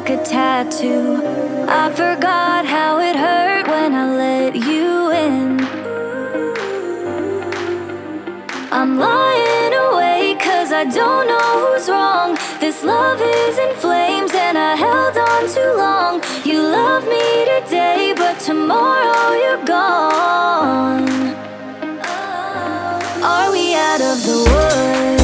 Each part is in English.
Like a tattoo. I forgot how it hurt when I let you in. I'm lying awake cause I don't know who's wrong. This love is in flames and I held on too long. You love me today, but tomorrow you're gone. Are we out of the woods?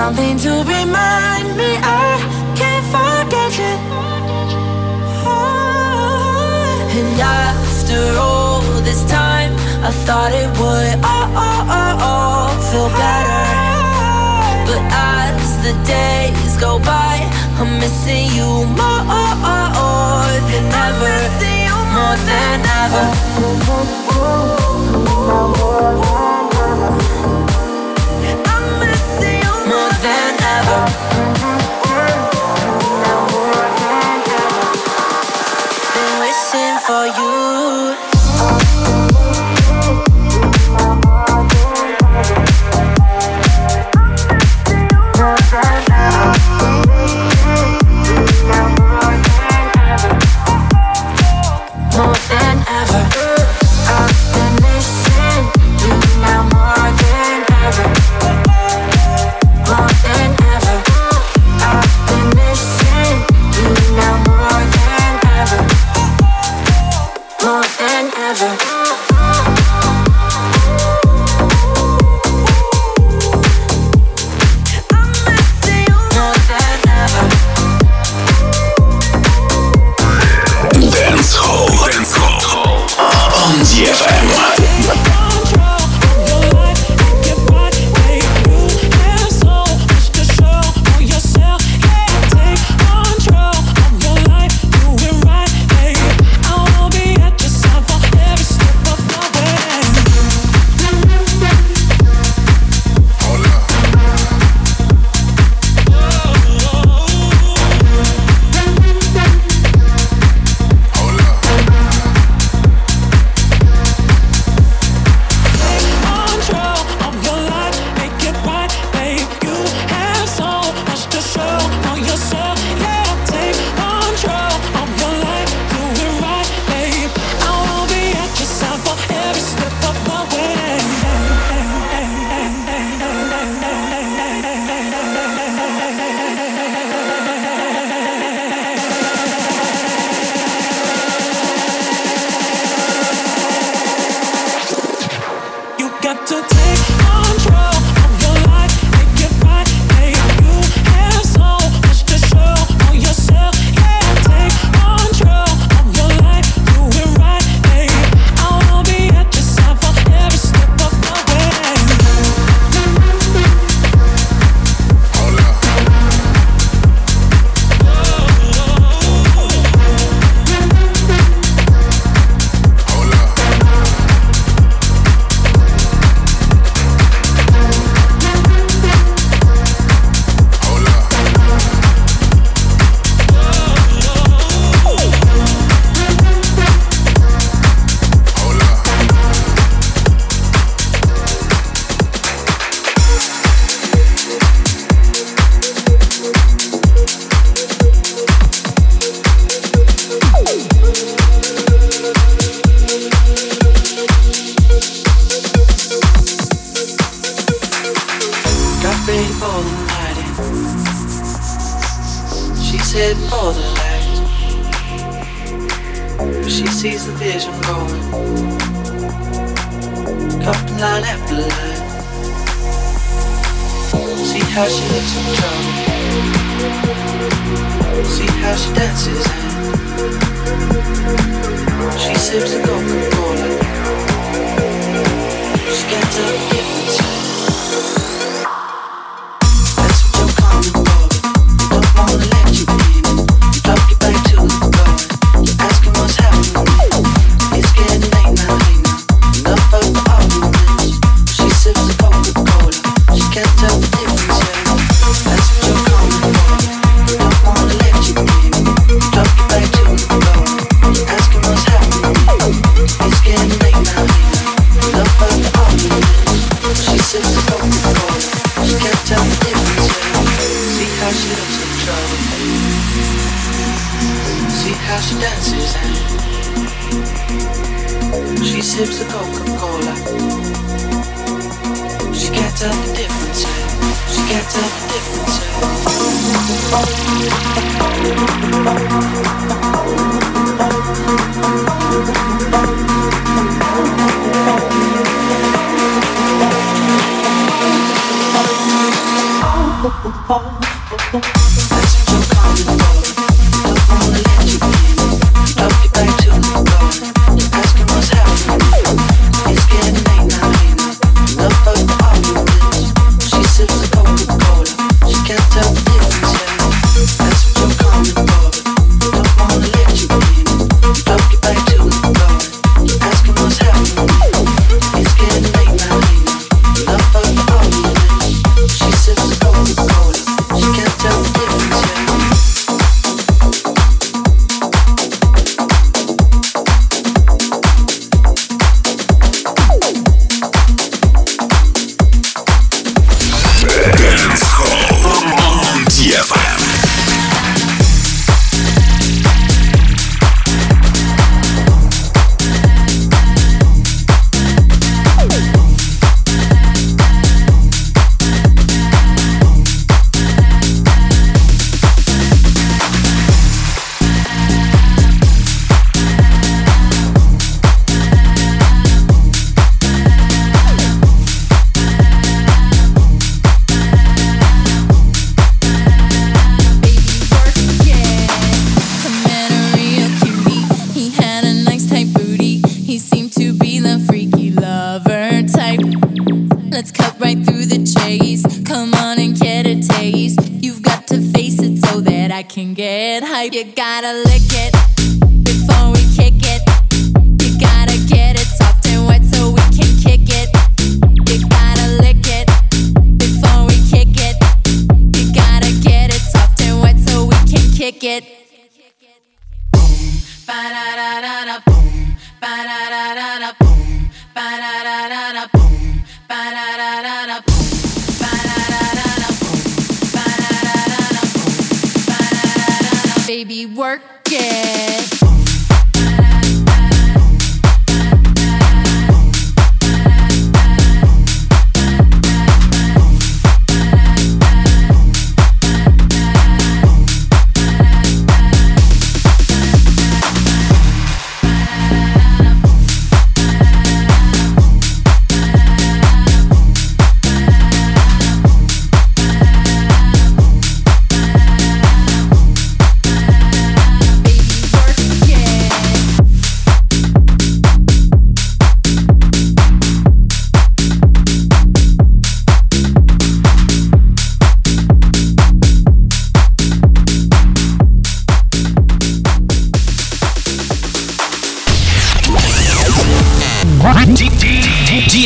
Something to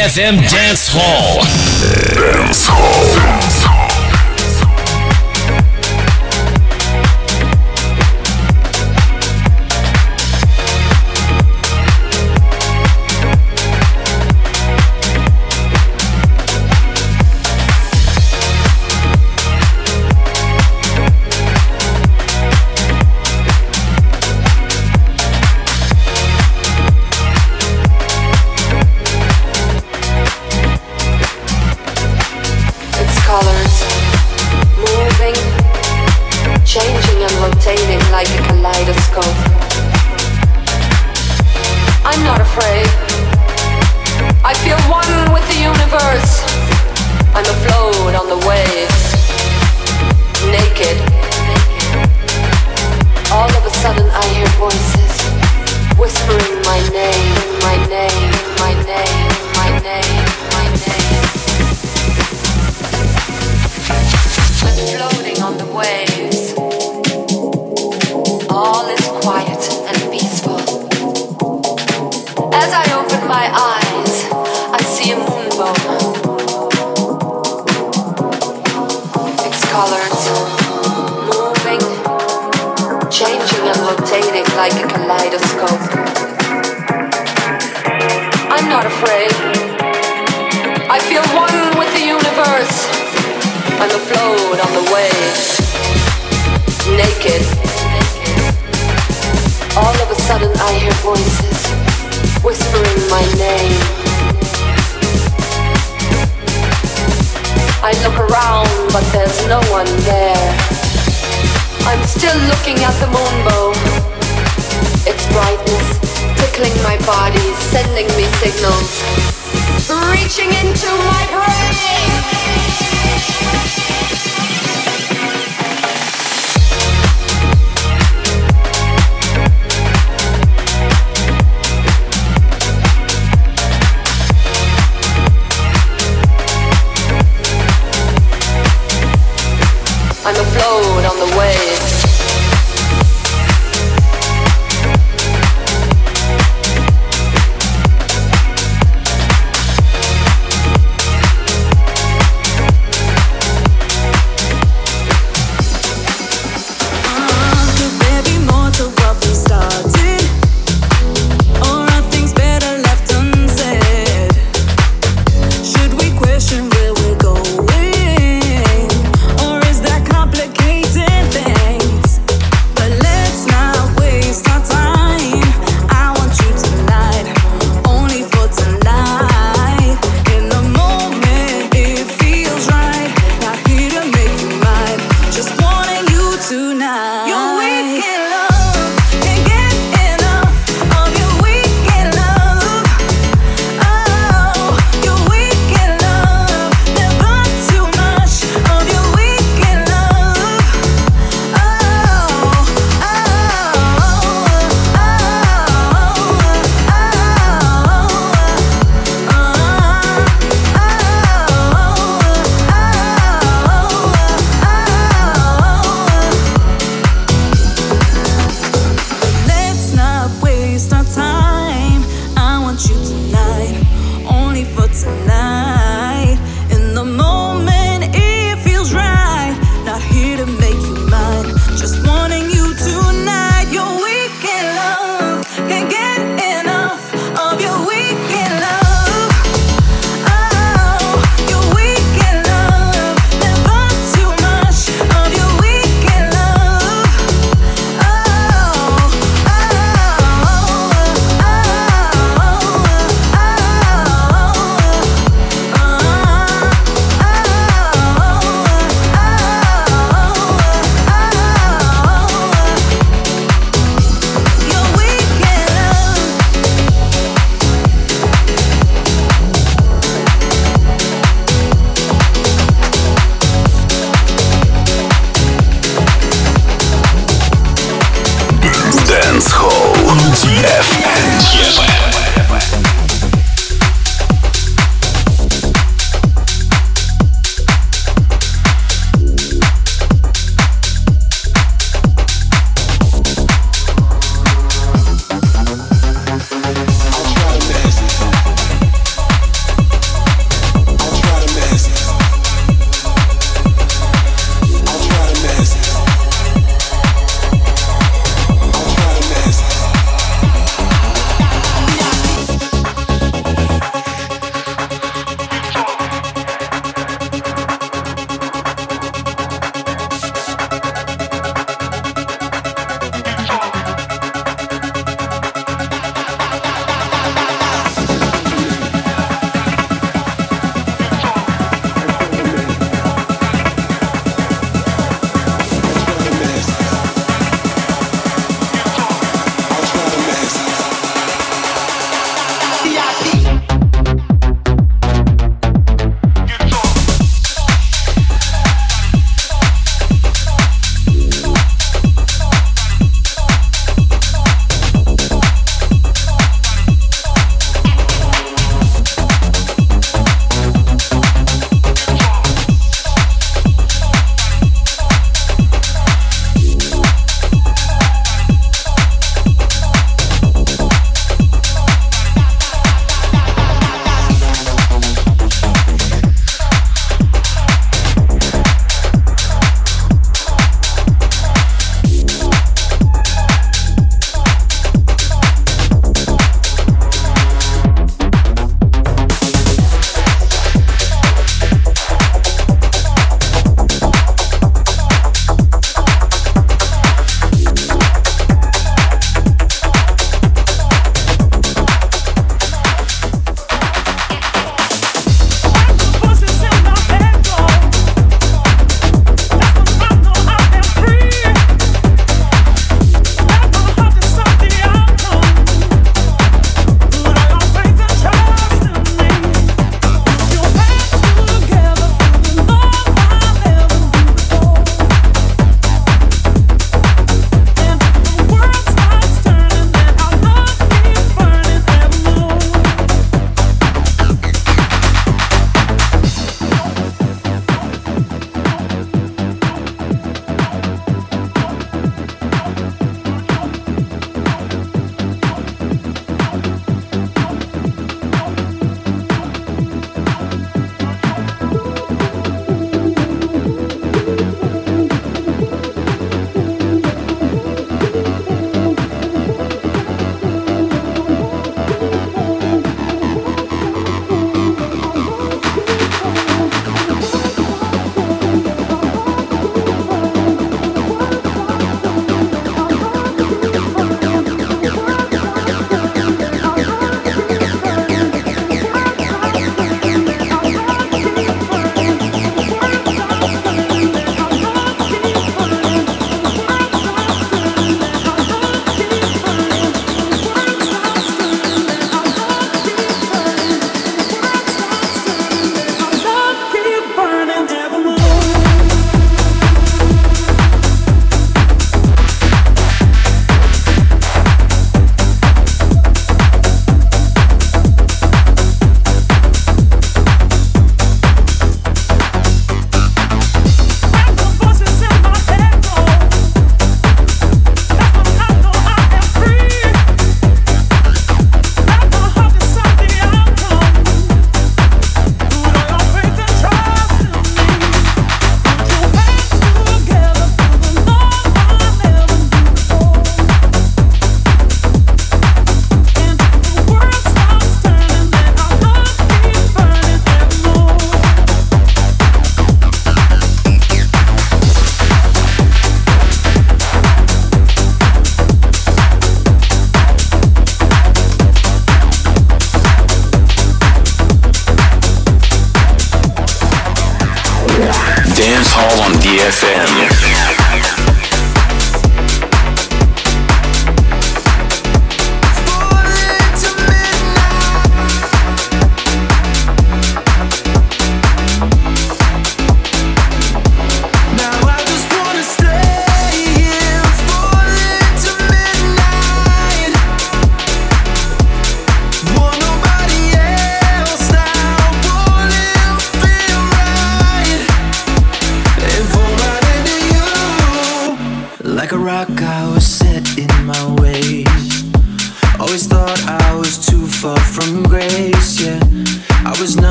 DFM Dance Hall. Dance Hall. but there's no one there. I'm still looking at the moonbow. Its brightness tickling my body, sending me signals, reaching into my brain.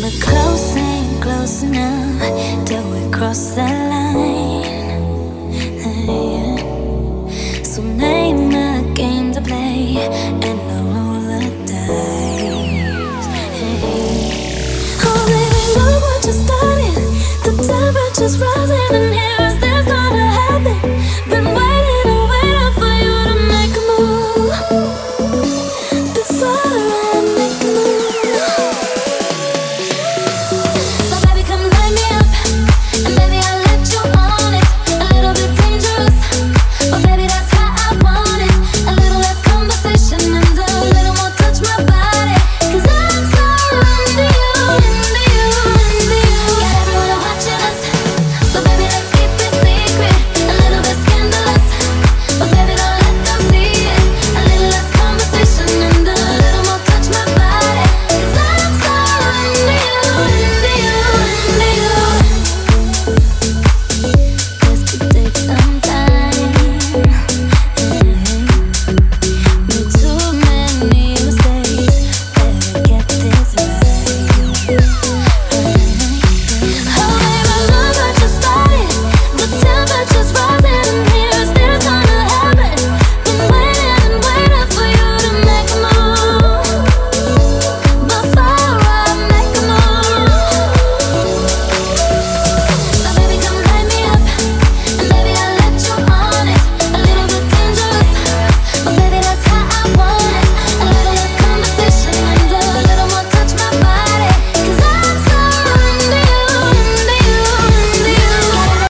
But close ain't close enough till we cross the line. So name a game to play and roll the dice. Oh, baby, what you. The temperature's rising in here.